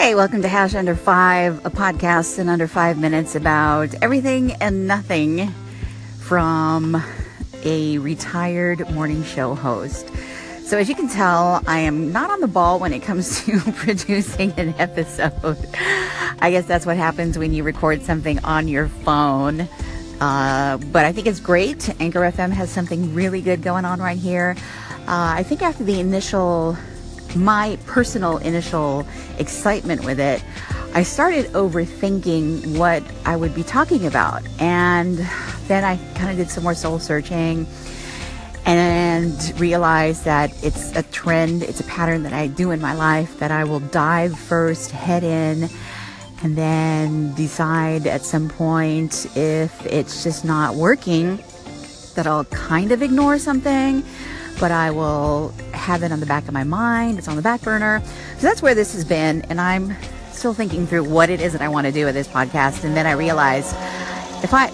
Hey, welcome to Hash Under Five, a podcast in under five minutes about everything and nothing from a retired morning show host. So, as you can tell, I am not on the ball when it comes to producing an episode. I guess that's what happens when you record something on your phone. Uh, but I think it's great. Anchor FM has something really good going on right here. Uh, I think after the initial my personal initial excitement with it, I started overthinking what I would be talking about. And then I kind of did some more soul searching and realized that it's a trend, it's a pattern that I do in my life that I will dive first, head in, and then decide at some point if it's just not working that I'll kind of ignore something but I will have it on the back of my mind. It's on the back burner. So that's where this has been. And I'm still thinking through what it is that I want to do with this podcast. And then I realized if I,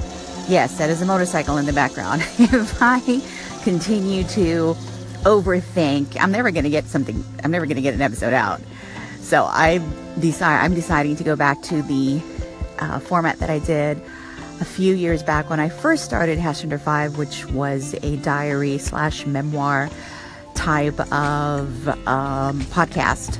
yes, that is a motorcycle in the background. if I continue to overthink, I'm never going to get something, I'm never going to get an episode out. So I decide, I'm deciding to go back to the uh, format that I did a few years back when I first started Hash Under Five, which was a diary slash memoir type of um, podcast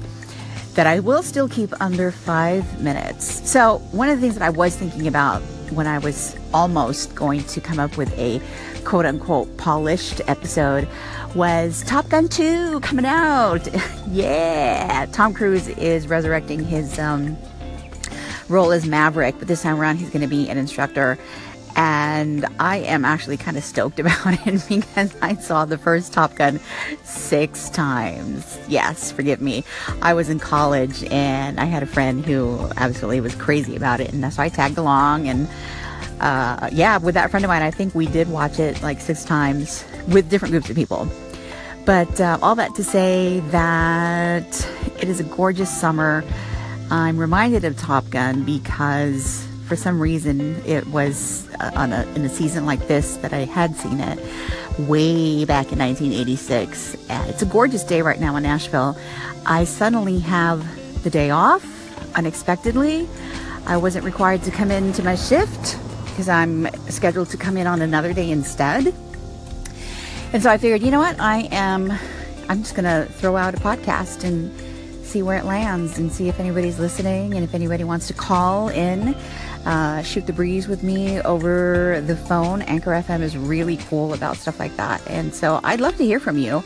that I will still keep under five minutes. So, one of the things that I was thinking about when I was almost going to come up with a quote unquote polished episode was Top Gun 2 coming out. yeah, Tom Cruise is resurrecting his um, role as Maverick, but this time around he's going to be an instructor. And I am actually kind of stoked about it because I saw the first Top Gun six times. Yes, forgive me. I was in college and I had a friend who absolutely was crazy about it. And so I tagged along. And uh, yeah, with that friend of mine, I think we did watch it like six times with different groups of people. But uh, all that to say that it is a gorgeous summer. I'm reminded of Top Gun because for some reason it was uh, on a, in a season like this that I had seen it way back in 1986. Uh, it's a gorgeous day right now in Nashville. I suddenly have the day off unexpectedly. I wasn't required to come into my shift because I'm scheduled to come in on another day instead. And so I figured, you know what? I am I'm just going to throw out a podcast and see where it lands and see if anybody's listening and if anybody wants to call in. Uh, shoot the breeze with me over the phone. Anchor FM is really cool about stuff like that. And so I'd love to hear from you.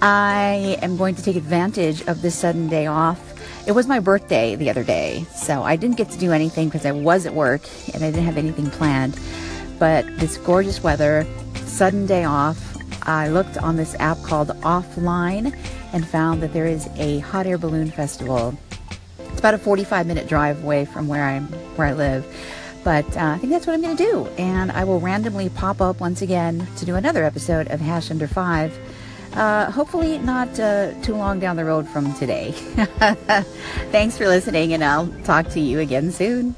I am going to take advantage of this sudden day off. It was my birthday the other day, so I didn't get to do anything because I was at work and I didn't have anything planned. But this gorgeous weather, sudden day off, I looked on this app called Offline and found that there is a hot air balloon festival. It's about a 45 minute drive away from where I'm where I live. But uh, I think that's what I'm going to do. And I will randomly pop up once again to do another episode of Hash Under Five. Uh, hopefully, not uh, too long down the road from today. Thanks for listening, and I'll talk to you again soon.